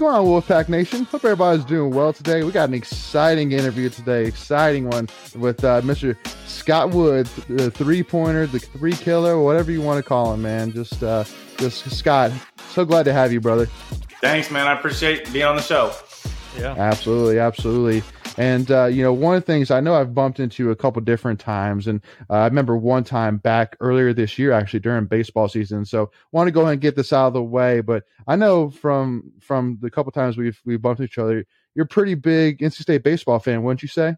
What's going on, Wolfpack Nation? Hope everybody's doing well today. We got an exciting interview today, exciting one with uh, Mr. Scott Wood, the three pointer, the three killer, whatever you want to call him, man. Just, uh, just Scott. So glad to have you, brother. Thanks, man. I appreciate being on the show. Yeah, absolutely, absolutely. And uh, you know, one of the things I know I've bumped into a couple different times, and uh, I remember one time back earlier this year, actually during baseball season. So, want to go ahead and get this out of the way. But I know from from the couple times we've we've bumped each other, you're a pretty big NC State baseball fan, wouldn't you say?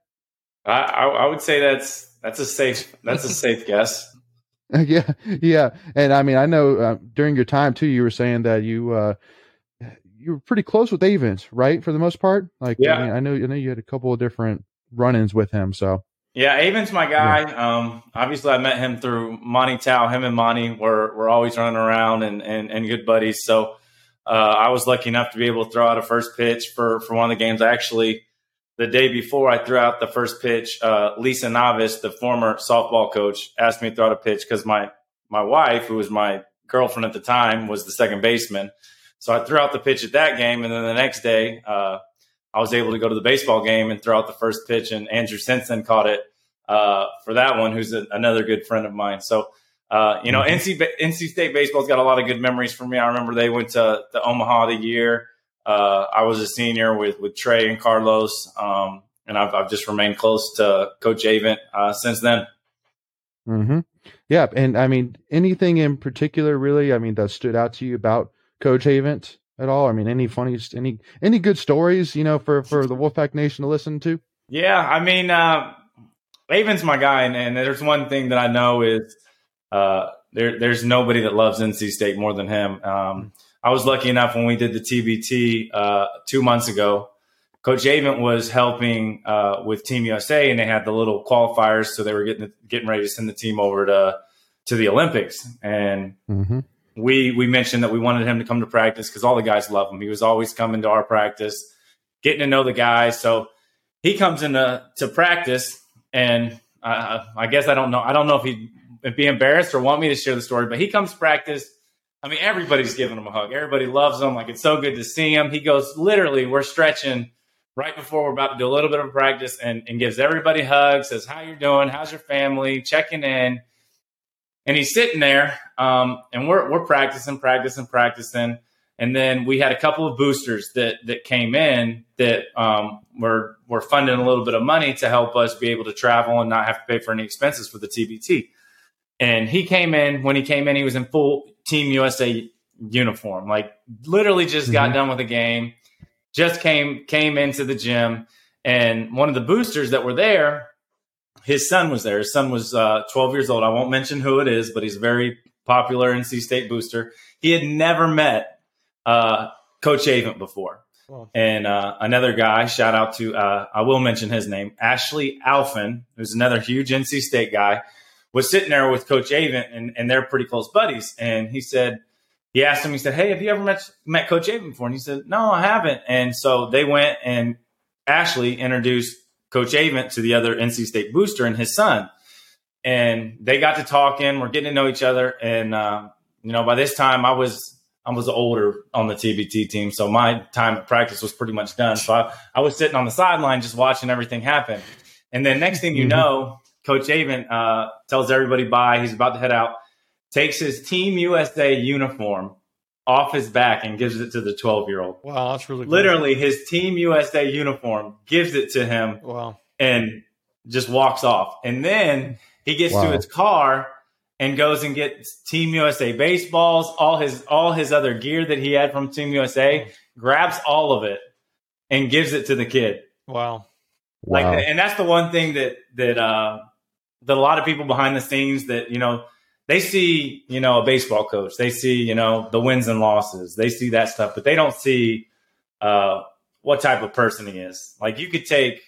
I, I, I would say that's that's a safe that's a safe guess. yeah, yeah, and I mean, I know uh, during your time too, you were saying that you uh, you were pretty close with Avens, right? For the most part, like yeah, I, mean, I know I know you had a couple of different run-ins with him. So yeah, Avents my guy. Yeah. Um, obviously, I met him through Monty Towe. Him and Monty were were always running around and and, and good buddies. So uh, I was lucky enough to be able to throw out a first pitch for for one of the games. I actually the day before I threw out the first pitch, uh, Lisa Navas, the former softball coach, asked me to throw out a pitch because my my wife, who was my girlfriend at the time, was the second baseman. So I threw out the pitch at that game, and then the next day, uh, I was able to go to the baseball game and throw out the first pitch, and Andrew Simpson caught it uh, for that one, who's a, another good friend of mine. So, uh, you know, mm-hmm. NC NC State baseball's got a lot of good memories for me. I remember they went to, the Omaha the year uh, I was a senior with with Trea and Carlos, um, and I've, I've just remained close to Coach Avent uh, since then. Hmm. Yeah, and I mean, anything in particular, really? I mean, that stood out to you about Coach Avent at all? I mean, any funny, any any good stories, you know, for for the Wolfpack Nation to listen to? Yeah, I mean, uh, Avent's my guy, and, and there's one thing that I know is uh, there there's nobody that loves NC State more than him. Um, I was lucky enough when we did the TBT uh, two months ago. Coach Avent was helping uh, with Team USA, and they had the little qualifiers, so they were getting getting ready to send the team over to to the Olympics. And mm-hmm we we mentioned that we wanted him to come to practice because all the guys love him. He was always coming to our practice, getting to know the guys. So he comes into to practice, and uh, I guess I don't know. I don't know if he'd be embarrassed or want me to share the story, but he comes to practice. I mean, everybody's giving him a hug. Everybody loves him. Like it's so good to see him. He goes literally, we're stretching right before we're about to do a little bit of practice, and, and gives everybody hugs. Says, "How you doing? How's your family? Checking in." And he's sitting there, um, and we're we're practicing, practicing, practicing, and then we had a couple of boosters that that came in that um, were were funding a little bit of money to help us be able to travel and not have to pay for any expenses for the TBT. And he came in when he came in, he was in full Team USA uniform, like literally just mm-hmm. got done with the game, just came came into the gym, and one of the boosters that were there his son was there. His son was uh, 12 years old. I won't mention who it is, but he's a very popular NC State booster. He had never met uh, Coach Avent before. And uh, another guy, shout out to, uh, I will mention his name, Ashley Alphin, who's another huge NC State guy, was sitting there with Coach Avent, and, and they're pretty close buddies. And he said, he asked him, he said, Hey, have you ever met, met Coach Avent before? And he said, No, I haven't. And so they went and Ashley introduced Coach Avent to the other NC State booster and his son. And they got to talking. We're getting to know each other. And, uh, you know, by this time I was, I was older on the TBT team. So my time at practice was pretty much done. So I, I was sitting on the sideline just watching everything happen. And then next thing you mm-hmm. know, Coach Avent uh, tells everybody bye. He's about to head out, takes his Team USA uniform off his back and gives it to the 12 year old. Wow, that's really cool. Literally, his Team USA uniform gives it to him. Wow. And just walks off. And then he gets wow. to his car and goes and gets Team USA baseballs, all his all his other gear that he had from Team USA, grabs all of it and gives it to the kid. Wow. Like wow. and that's the one thing that that uh that a lot of people behind the scenes that, you know, they see, you know, a baseball coach. They see, you know, the wins and losses. They see that stuff, but they don't see uh, what type of person he is. Like you could take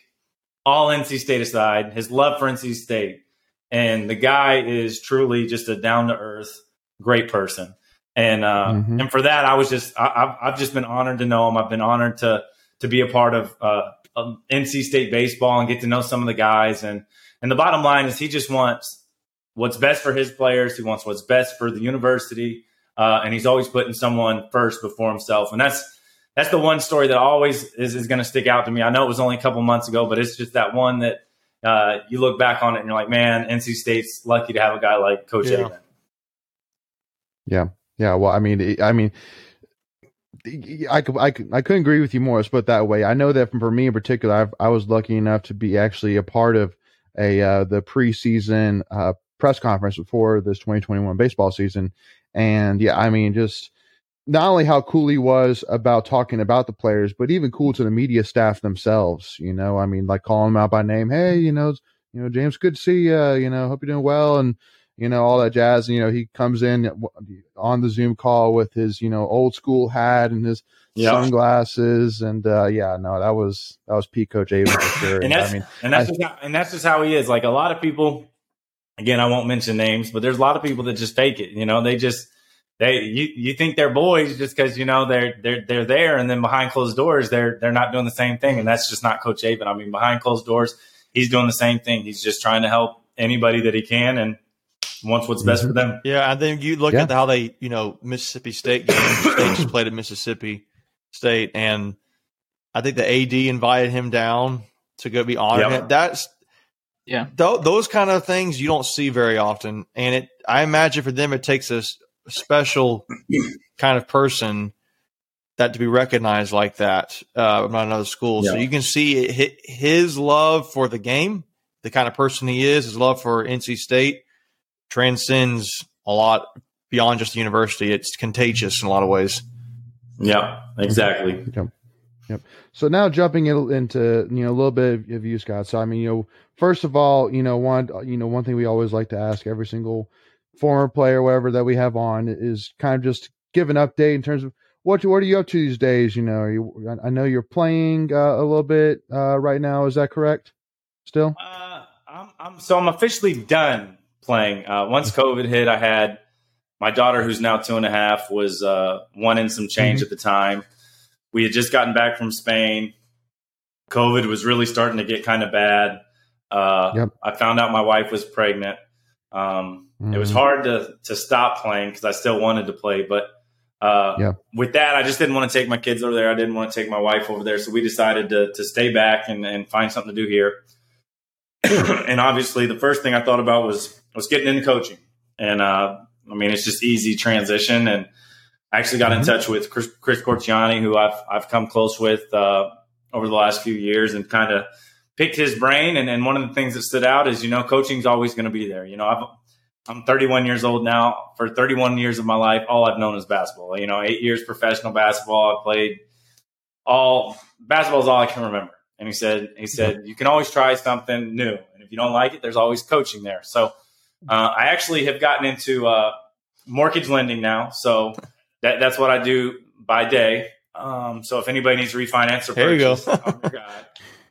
all NC State aside, his love for NC State, and the guy is truly just a down to earth, great person. And uh, mm-hmm. and for that, I was just I, have I've just been honored to know him. I've been honored to to be a part of, uh, of NC State baseball and get to know some of the guys. And and the bottom line is he just wants what's best for his players. He wants what's best for the university, uh, and he's always putting someone first before himself. And that's that's the one story that always is, is going to stick out to me. I know it was only a couple months ago, but it's just that one that uh, you look back on it and you're like, man, NC State's lucky to have a guy like Coach Yeah. Avent. Yeah, yeah. Well, I mean, I mean, I could, I could, I couldn't agree with you more. Let's put it that way. I know that for me in particular, I've, I was lucky enough to be actually a part of a uh, the preseason uh, press conference before this 2021 baseball season, and yeah, I mean, just not only how cool he was about talking about the players, but even cool to the media staff themselves. You know, I mean, like calling them out by name. Hey, you know, you know, James, good to see you. You know, hope you're doing well, and you know, all that jazz. And, you know, he comes in on the Zoom call with his, you know, old school hat and his Yeah. sunglasses. And, uh, yeah, no, that was, that was Pete Coach Avent for sure. and that's I mean, and that's I- just how, and that's just how he is. Like a lot of people, again, I won't mention names, but there's a lot of people that just fake it. You know, they just they you you think they're boys just because you know they're they're they're there, and then behind closed doors they're they're not doing the same thing, and that's just not Coach Avent. I mean, behind closed doors, he's doing the same thing. He's just trying to help anybody that he can and wants what's best for mm-hmm. them. Yeah, and then you look Yeah. at how they, you know, Mississippi State game. State just played at Mississippi State, and I think the AD invited him down to go be honored. Yep. That's Yeah. th- those kind of things you don't see very often, and it. I imagine for them, it takes a s- special kind of person that to be recognized like that uh, by another school. So you can see it, hi- his love for the game, the kind of person he is, his love for NC State transcends a lot beyond just the university. It's contagious in a lot of ways. Yeah, exactly. So now jumping in, into you know a little bit of, of you, Scott. So I mean, you know, first of all, you know, one you know one thing we always like to ask every single former player, whatever that we have on, is kind of just give an update in terms of what what are you up to these days. You know, are you I know you're playing uh, a little bit uh, right now. Is that correct? Still, Uh, I'm, I'm so I'm officially done playing. Uh, once COVID hit, I had my daughter, who's now two and a half, was uh, one and some change at the time. We had just gotten back from Spain. COVID was really starting to get kind of bad. Uh, Yep. I found out my wife was pregnant. Um, It was Mhm. hard to to stop playing because I still wanted to play, but uh, Yeah. with that, I just didn't want to take my kids over there. I didn't want to take my wife over there, so we decided to to stay back and, and find something to do here. and obviously, the first thing I thought about was was getting into coaching, and uh, I mean, it's just easy transition. And I actually got in Mhm. touch with Chris, Chris Corchiani, who I've I've come close with uh, over the last few years, and kind of picked his brain. And, and one of the things that stood out is, you know, coaching's always going to be there. You know, I've I'm 31 years old now. For 31 years of my life, all I've known is basketball. You know, eight years professional basketball. I played all basketball is all I can remember. And he said, he said, you can always try something new, and if you don't like it, there's always coaching there. So uh, I actually have gotten into uh, mortgage lending now. So that, that's what I do by day. Um, so if anybody needs to refinance or There you go. purchase, guy.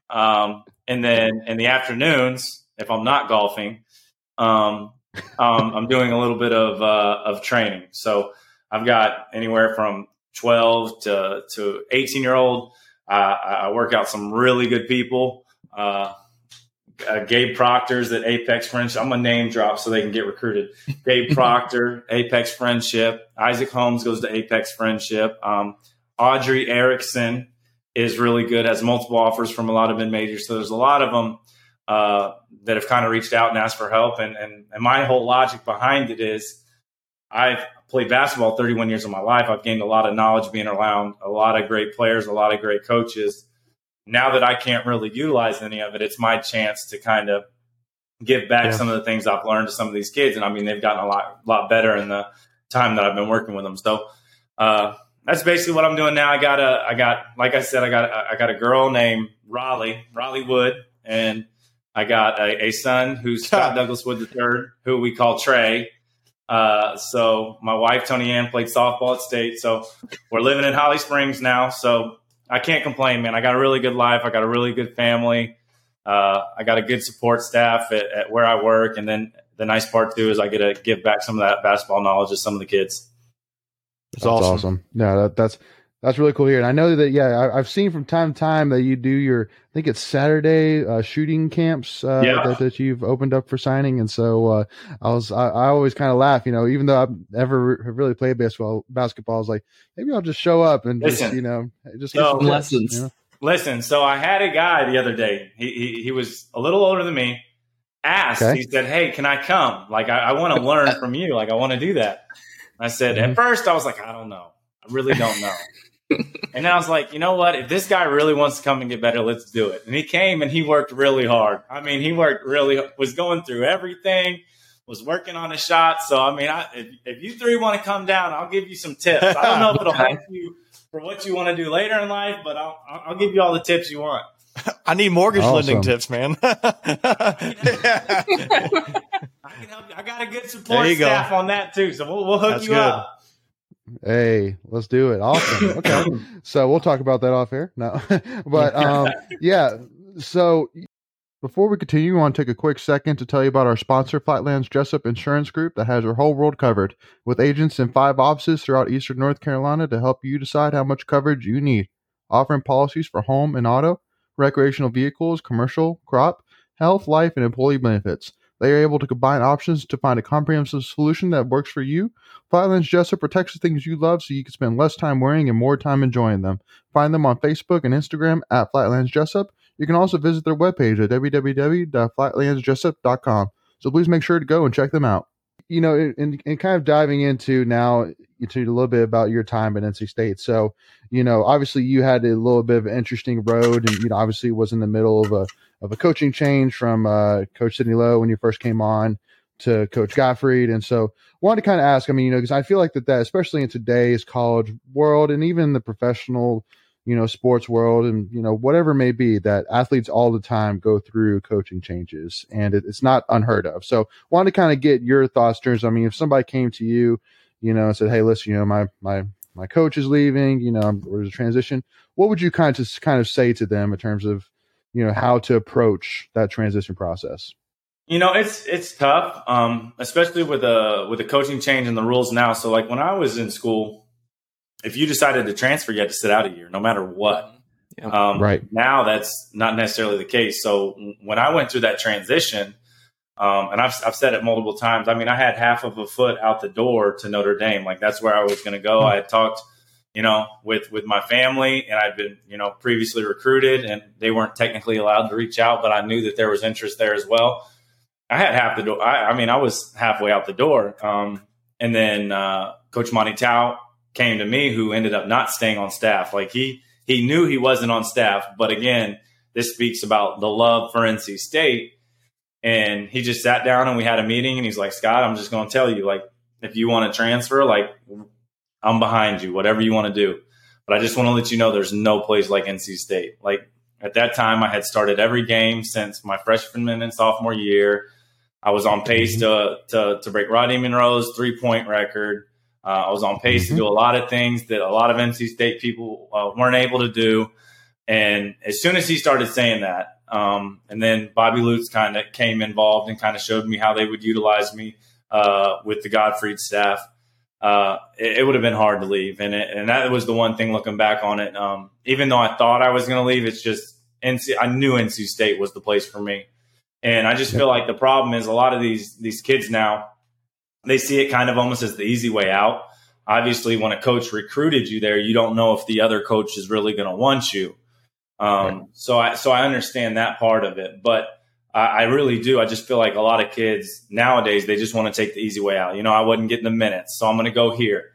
Um, and then in the afternoons, if I'm not golfing, um, um, I'm doing a little bit of uh, of training. So I've got anywhere from 12 to to 18 year old. Uh, I I work out some really good people. Uh, uh, Gabe Proctor's at Apex Friendship. I'm gonna name drop so they can get recruited. Gabe Proctor, Apex Friendship. Isaac Holmes goes to Apex Friendship. Um, Audrey Erickson is really good. Has multiple offers from a lot of mid majors. So there's a lot of them uh, that have kind of reached out and asked for help. And, and and my whole logic behind it is, I've played basketball 31 years of my life. I've gained a lot of knowledge being around a lot of great players, a lot of great coaches. Now that I can't really utilize any of it, it's my chance to kind of give back Yeah. some of the things I've learned to some of these kids. And I mean, they've gotten a lot, lot better in the time that I've been working with them. So, uh, that's basically what I'm doing now. I got a, I got, like I said, I got, a, I got a girl named Raleigh, Raleigh Wood, and I got a, a son who's Scott Douglas Wood III, who we call Trey. Uh, so my wife Tony Ann played softball at state. So we're living in Holly Springs now. So I can't complain, man. I got a really good life. I got a really good family. Uh, I got a good support staff at, at where I work, and then the nice part too is I get to give back some of that basketball knowledge to some of the kids. It's That's awesome. awesome. No, that, that's That's really cool here. And I know that, yeah, I, have seen from time to time that you do your, I think it's Saturday uh, shooting camps uh, yeah. that, that, you've opened up for signing. And so uh, I was, I, I always kind of laugh, you know, even though I've never really played basketball, basketball, I was like, maybe I'll just show up and listen, just, you know, just so, some lessons. You know? Listen, so I had a guy the other day. He, he, he was a little older than me. Asked, okay. he said, "Hey, can I come? Like, I, I want to learn from you. Like, I want to do that." I said, mm-hmm. at first, I was like, I don't know. I really don't know. and then I was like, you know what? If this guy really wants to come and get better, let's do it. And he came and he worked really hard. I mean, he worked really was going through everything, was working on a shot. So I mean, I, if, if you three want to come down, I'll give you some tips. I don't know if it'll help you for what you want to do later in life, but I'll I'll give you all the tips you want. I need mortgage awesome. lending tips, man. I can help you. I got a good support staff go. on that too, so we'll, we'll hook That's you good. up. Hey, let's do it. Awesome. Okay. so we'll talk about that off air. No, but um, yeah. So before we continue, I want to take a quick second to tell you about our sponsor, Flatlands Jessup Insurance Group, that has your whole world covered with agents in five offices throughout Eastern North Carolina to help you decide how much coverage you need. Offering policies for home and auto, recreational vehicles, commercial, crop, health, life, and employee benefits. They are able to combine options to find a comprehensive solution that works for you. Flatlands Jessup protects the things you love so you can spend less time worrying and more time enjoying them. Find them on Facebook and Instagram at Flatlands Jessup. You can also visit their webpage at www.flatlandsjessup.com. So please make sure to go and check them out. You know, and, kind of diving into now into a little bit about your time at NC State. So, you know, obviously you had a little bit of an interesting road, and you know, obviously was in the middle of a of a coaching change from uh, Coach Sidney Lowe when you first came on to Coach Gottfried. And so wanted to kind of ask, I mean, you know, because I feel like that, that especially in today's college world and even the professional, you know, sports world and, you know, whatever may be, that athletes all the time go through coaching changes and it, it's not unheard of. So wanted to kind of get your thoughts, terms. I mean, if somebody came to you, you know, and said, Hey, listen, you know, my, my, my coach is leaving, you know, there's a transition. What would you kind of just kind of say to them in terms of, you know how to approach that transition process? You know it's it's tough um, especially with a with the coaching change and the rules now. So like when i was in school if you decided to transfer you had to sit out a year no matter what. Yeah. um, right. now that's not necessarily the case. So when i went through that transition um, and I've, I've said it multiple times i mean i had half of a foot out the door to notre dame. Like that's where i was going to go. Mm-hmm. i had talked you know, with with my family, and I'd been, you know, previously recruited, and they weren't technically allowed to reach out, but I knew that there was interest there as well. I had half the door. I, I mean, I was halfway out the door, um, and then uh, Coach Monty Towe came to me, who ended up not staying on staff. Like he he knew he wasn't on staff, but again, this speaks about the love for NC State. And he just sat down and we had a meeting, and he's like, Scott, I'm just going to tell you, like, if you want to transfer, like I'm behind you, whatever you want to do. But I just want to let you know there's no place like NC State. Like at that time, I had started every game since my freshman and sophomore year. I was on pace mm-hmm. to, to, to break Rodney Monroe's three point record. Uh, I was on pace mm-hmm. to do a lot of things that a lot of NC State people uh, weren't able to do. And as soon as he started saying that, um, and then Bobby Lutz kind of came involved and kind of showed me how they would utilize me uh, with the Gottfried staff uh, it, it would have been hard to leave. And it, and that was the one thing looking back on it. Um, even though I thought I was going to leave, it's just NC. I knew NC State was the place for me. And I just feel like the problem is a lot of these these kids now they see it kind of almost as the easy way out. Obviously, when a coach recruited you there, you don't know if the other coach is really going to want you. Um, right. So I so I understand that part of it, but I, I really do. I just feel like a lot of kids nowadays they just want to take the easy way out. You know, I wasn't getting the minutes, so I'm going to go here.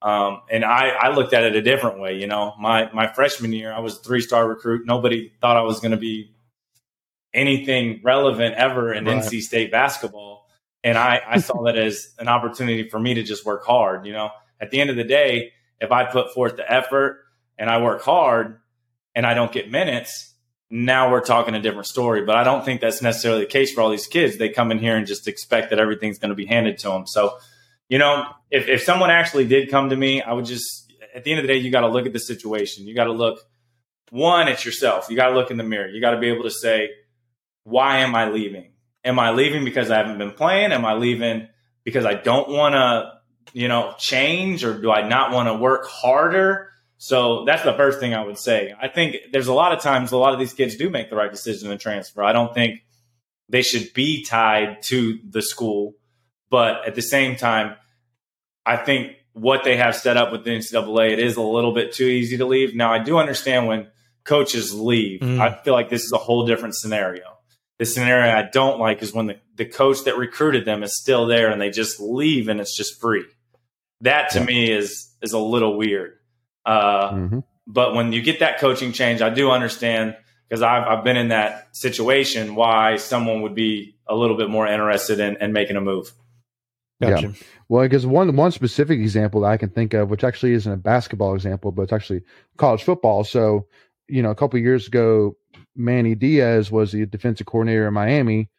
Um, and I, I looked at it a different way. You know, my my freshman year, I was a three star recruit. Nobody thought I was going to be anything relevant ever in right. NC State basketball, and I, I saw that as an opportunity for me to just work hard. You know, at the end of the day, if I put forth the effort and I work hard and I don't get minutes, now we're talking a different story. But I don't think that's necessarily the case for all these kids. They come in here and just expect that everything's going to be handed to them. So, you know, if, if someone actually did come to me, I would just, at the end of the day, you got to look at the situation. You got to look, one, at yourself. You got to look in the mirror. You got to be able to say, why am I leaving? Am I leaving because I haven't been playing? Am I leaving because I don't want to, you know, change or do I not want to work harder? So that's the first thing I would say. I think there's a lot of times a lot of these kids do make the right decision to transfer. I don't think they should be tied to the school, but at the same time, I think what they have set up with the NCAA, it is a little bit too easy to leave. Now, I do understand when coaches leave. Mm. I feel like this is a whole different scenario. The scenario I don't like is when the, the coach that recruited them is still there and they just leave and it's just free. That to yeah. me is is a little weird. Uh, mm-hmm. But when you get that coaching change, I do understand because I've, I've been in that situation why someone would be a little bit more interested in, in making a move. Gotcha. Yeah. Well, because one one specific example that I can think of, which actually isn't a basketball example, but it's actually college football. So, you know, a couple years ago, Manny Diaz was the defensive coordinator in Miami.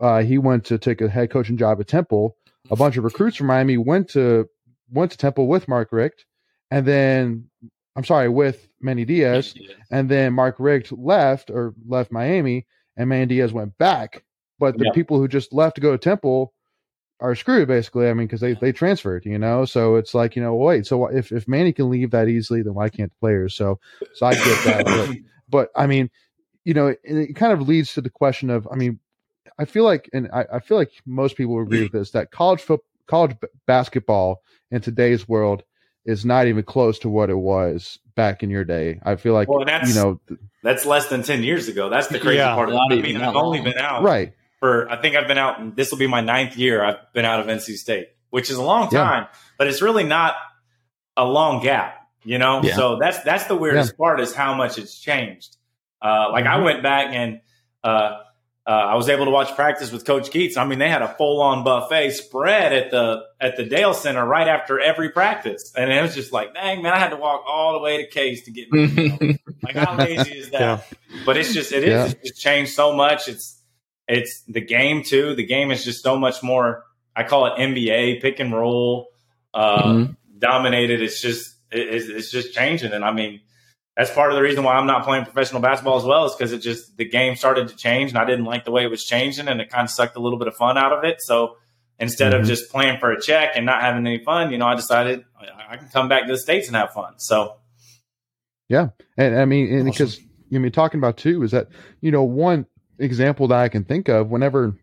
Uh, he went to take a head coaching job at Temple. A bunch of recruits from Miami went to went to Temple with Mark Richt, and then I'm sorry, with Manny Diaz, and then Mark Richt left or left Miami, and Manny Diaz went back. But the people who just left to go to Temple are screwed, basically. I mean, because they they transferred, you know. So it's like, you know, wait. So if if Manny can leave that easily, then why can't the players? So so I get that. but, but I mean, you know, it, it, kind of leads to the question of, I mean, I feel like, and I, I feel like most people agree with this that college foot college b- basketball in today's world is not even close to what it was back in your day. I feel like well, that's, you know that's less than ten years ago. That's the crazy yeah, part. I mean, I've only been out right for. I think I've been out. This will be my ninth year. I've been out of NC State, which is a long time, yeah. but it's really not a long gap. You know, yeah. so that's that's the weirdest part is how much it's changed. Uh, like mm-hmm. I went back and uh, uh, I was able to watch practice with Coach Keatts. I mean, they had a full on buffet spread at the at the Dail Center right after every practice, and it was just like, dang man, I had to walk all the way to Case to get. Me, like how lazy is that? Yeah. But it's just it is yeah. it's changed so much. It's it's the game too. The game is just so much more. I call it NBA pick and roll uh, mm-hmm. dominated. It's just it, it's, it's just changing, and I mean that's part of the reason why I'm not playing professional basketball as well is because it just the game started to change and I didn't like the way it was changing and it kind of sucked a little bit of fun out of it. So instead mm-hmm. of just playing for a check and not having any fun, you know, I decided I can come back to the states and have fun. So yeah, and I mean, and awesome. because you mean talking about too is that you know one example that I can think of whenever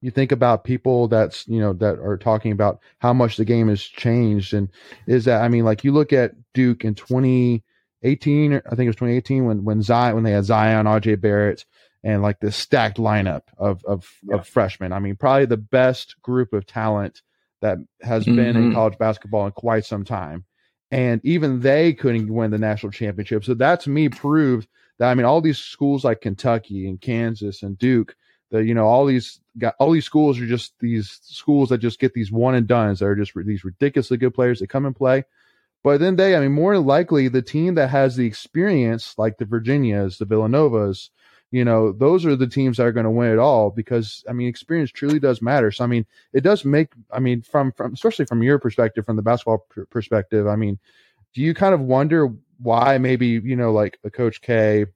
you think about people that's you know that are talking about how much the game has changed and is that I mean like you look at Duke in 20 18, I think it was 2018 when when Zion when they had Zion, RJ Barrett, and like this stacked lineup of of, yeah. of freshmen. I mean, probably the best group of talent that has mm-hmm. been in mm-hmm. college basketball in quite some time. And even they couldn't win the national championship. So that to me proved that I mean all these schools like Kentucky and Kansas and Duke, that you know all these got all these schools are just these schools that just get these one and dones that are just these ridiculously good players that come and play. But then they, I mean, more likely the team that has the experience, like the Virginias, the Villanovas, you know, those are the teams that are going to win it all because I mean, experience truly does matter. So I mean, it does make, I mean, from from especially from your perspective, from the basketball pr- perspective, I mean, do you kind of wonder why maybe you know like a Coach K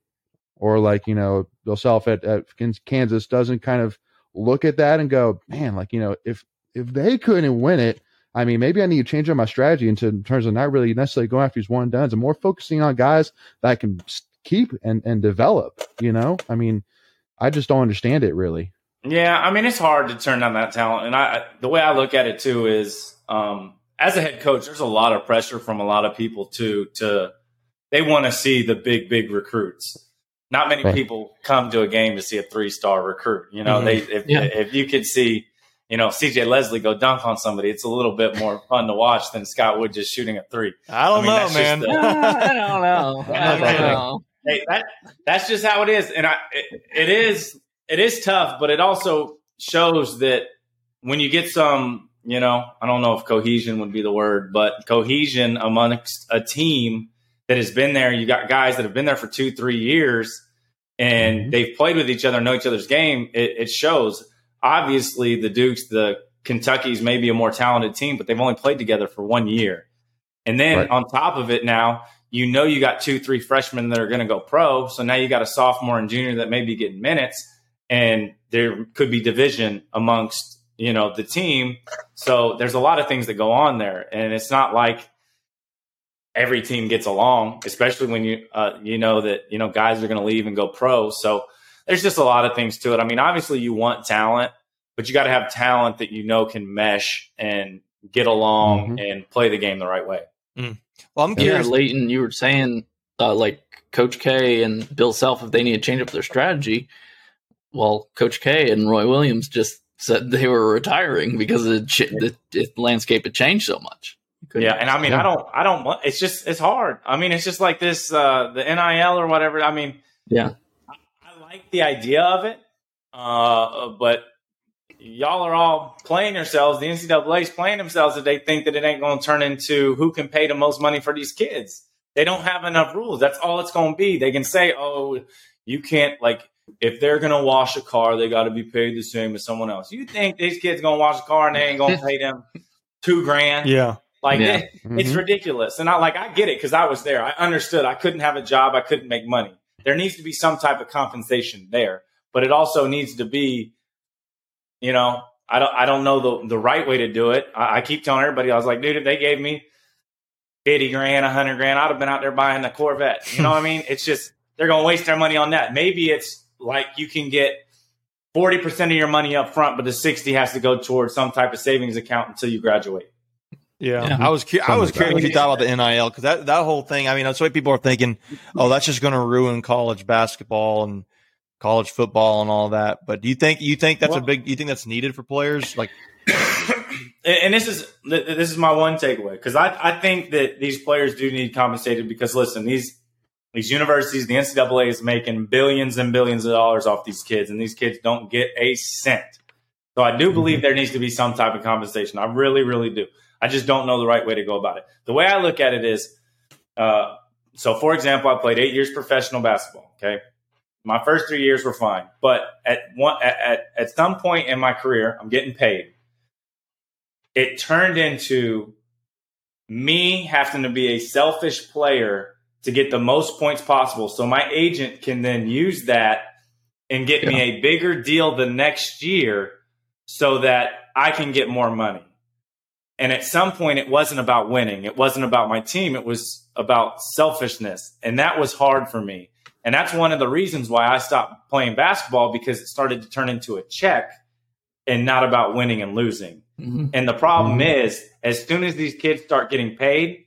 or like you know yourself at, at Kansas doesn't kind of look at that and go, man, like you know, if if they couldn't win it I mean, maybe I need to change up my strategy into in terms of not really necessarily going after these one duns and more focusing on guys that I can keep and, and develop, you know? I mean, I just don't understand it really. Yeah, I mean, it's hard to turn down that talent. And I, the way I look at it too is, um, as a head coach, there's a lot of pressure from a lot of people too, to, they want to see the big, big recruits. Not many right. people come to a game to see a three star recruit. You know, mm-hmm. they, if, yeah. if you could see, you know, CJ Leslie go dunk on somebody, it's a little bit more fun to watch than Scott Wood just shooting a three. I don't I mean, know, man. The, I don't know. I don't know. Hey, that that's just how it is, and I it, it is it is tough, but it also shows that when you get some, you know, I don't know if cohesion would be the word, but cohesion amongst a team that has been there. You got guys that have been there for two, three years, and mm-hmm. they've played with each other, know each other's game. It, it shows obviously the Dukes, the Kentucky's maybe a more talented team, but they've only played together for one year. And then right. on top of it, now you know you got two, three freshmen that are going to go pro. So now you got a sophomore and junior that may be getting minutes, and there could be division amongst you know the team. So there's a lot of things that go on there, and it's not like every team gets along, especially when you uh, you know that you know guys are going to leave and go pro. So there's just a lot of things to it. I mean, obviously you want talent, but you got to have talent that you know can mesh and get along Mhm. and play the game the right way. Well, I'm Yeah, curious. Leighton, you were saying uh, like Coach K and Bill Self, if they need to change up their strategy, well, Coach K and Roy Williams just said they were retiring because the, ch- the, the landscape had changed so much. Couldn't- Yeah, and I mean, Yeah. I don't, I don't. It's just, it's hard. I mean, it's just like this, uh, the NIL or whatever. I mean, Yeah. I, I like the idea of it, uh, but y'all are all playing yourselves. The NCAA is playing themselves that they think that it ain't going to turn into who can pay the most money for these kids. They don't have enough rules. That's all it's going to be. They can say, "Oh, you can't like." If they're gonna wash a car, they got to be paid the same as someone else. You think these kids gonna wash a car and they ain't gonna pay them two grand? Yeah. Like Yeah. it- it's Mhm. ridiculous. And I like I get it because I was there. I understood. I couldn't have a job. I couldn't make money. There needs to be some type of compensation there, but it also needs to be, you know, I don't I don't know the the right way to do it. I, I keep telling everybody, I was like, dude, if they gave me fifty grand, hundred grand, I'd have been out there buying the Corvette. You know what I mean? It's just they're gonna waste their money on that. Maybe it's like you can get. 40% of your money up front, but the 60 has to go towards some type of savings account until you graduate. Yeah, Yeah. I was cu- I was like curious that. what you thought about the NIL because that that whole thing. I mean, that's what people are thinking. Oh, that's just going to ruin college basketball and college football and all that. But do you think you think that's a Well- big? You think that's needed for players? Like, and and this is this is my one takeaway because I, I think that these players do need compensated because listen these these universities the NCAA is making billions and billions of dollars off these kids and these kids don't get a cent so I do mm-hmm. believe there needs to be some type of compensation I really really do I just don't know the right way to go about it the way I look at it is uh, so for example I played eight years professional basketball okay my first three years were fine but at one at, at, at some point in my career I'm getting paid it turned into me having to be a selfish player to get the most points possible. So my agent can then use that and get me a bigger deal the next year so that I can get more money. And at some point, it wasn't about winning. It wasn't about my team. It was about selfishness. And that was hard for me. And that's one of the reasons why I stopped playing basketball because it started to turn into a check and not about winning and losing. Mhm. And the problem is, as soon as these kids start getting paid,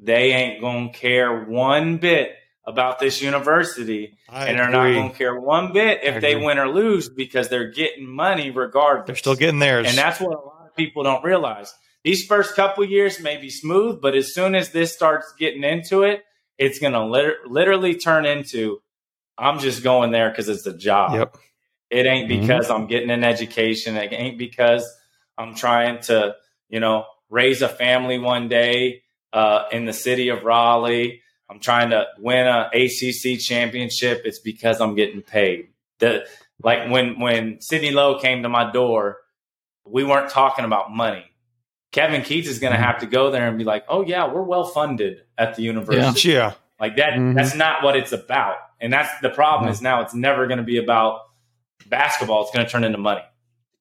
they ain't gonna care one bit about this university, I and they're not gonna care one bit if they win or lose because they're getting money regardless. they're still getting theirs. and that's what a lot of people don't realize. These first couple years may be smooth, but as soon as this starts getting into it, it's gonna lit- literally turn into, I'm just going there because it's a job. Yep. It ain't Mhm. because I'm getting an education. It ain't because I'm trying to, you know, raise a family one day uh, in the city of Raleigh. I'm trying to win a ACC championship. It's because I'm getting paid. The like when when Sidney Lowe came to my door, we weren't talking about money. Kevin Keatts is going to have to go there and be like, "Oh yeah, we're well funded at the university." yeah. Like that Mhm. that's not what it's about. And that's the problem is now it's never going to be about basketball. It's going to turn into money.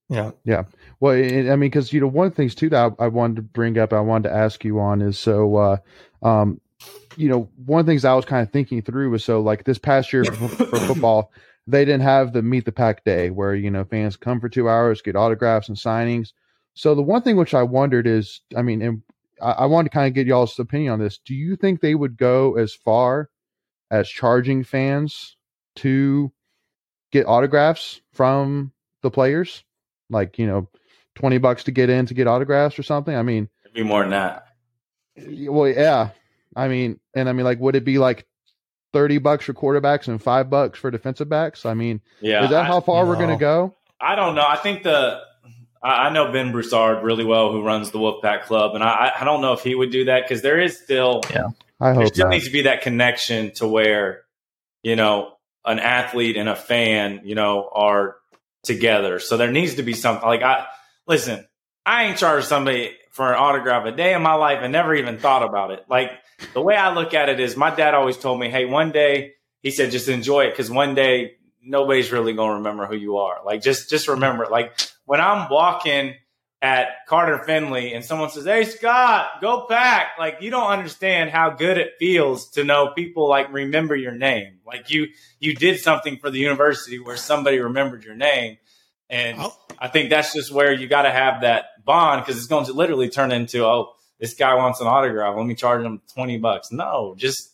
Yeah, yeah. Well, it, I mean, because you know, one of the things too that I, I wanted to bring up, I wanted to ask you on is so, uh, um, you know, one of the things I was kind of thinking through was so like this past year for, for football, they didn't have the meet the pack day where you know fans come for two hours, get autographs and signings. So the one thing which I wondered is, I mean, and I, I wanted to kind of get y'all's opinion on this. Do you think they would go as far as charging fans to get autographs from the players? Like, you know, 20 bucks to get in to get autographs or something? I mean, It'd be more than that. well, yeah. I mean, and I mean, like, would it be like 30 bucks for quarterbacks and five bucks for defensive backs? I mean, Yeah. is that I, how far we're going to go? I don't know. I think the I I know Ben Broussard really well, who runs the Wolfpack Club, and I, I don't know if he would do that because there is still I there still not. needs to be that connection to where you know an athlete and a fan, you know, are together. So there needs to be something like I listen. I ain't charged somebody for an autograph a day in my life and never even thought about it. Like the way I look at it is, my dad always told me, "Hey, one day," he said, "just enjoy it because one day nobody's really gonna remember who you are. Like just just remember, it. like when I'm walking at Carter Finley and someone says, Hey, Scott, go pack. Like, you don't understand how good it feels to know people like remember your name. Like, you, you did something for the university where somebody remembered your name. And Oh. I think that's just where you got to have that bond because it's going to literally turn into, oh, this guy wants an autograph. Let me charge him 20 bucks. No, just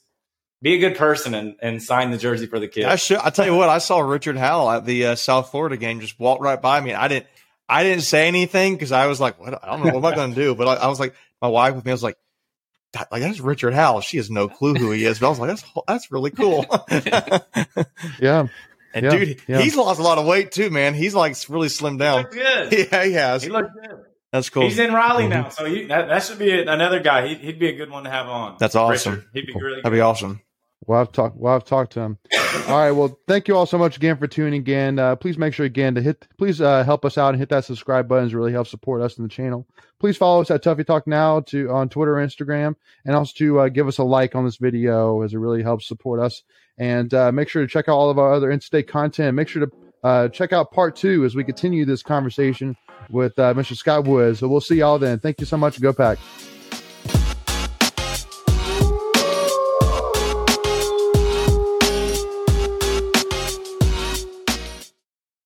be a good person and, and sign the jersey for the kid. I should. I tell you what, I saw Richard Howell at the uh, South Florida game just walk right by me. I didn't. I didn't say anything because I was like, "What? I don't know what am I going to do." But I, I was like, my wife with me. I was like, "God, like that's Richard Howell. She has no clue who he is. But I was like, that's that's really cool. Yeah. and Yeah, dude, yeah. he's lost a lot of weight too, man. He's like really slimmed down. looked good. Yeah, he has. He looked good. That's cool. He's in Raleigh Mhm. now, so you, that, that should be another guy. He'd, he'd be a good one to have on. That's awesome. Richard. He'd be really That'd good. be awesome. Well, I've talked. Well, I've talked to him. All right. Well, thank you all so much again for tuning in. Uh, please make sure again to hit. Please uh, help us out and hit that subscribe button. It really helps support us in the channel. Please follow us at Tuffy Talk Now to on Twitter or Instagram, and also to uh, give us a like on this video as it really helps support us. And uh, make sure to check out all of our other in-state content. Make sure to uh, check out part two as we continue this conversation with uh, Mr. Scott Woods. So we'll see y'all then. Thank you so much. Go Pack.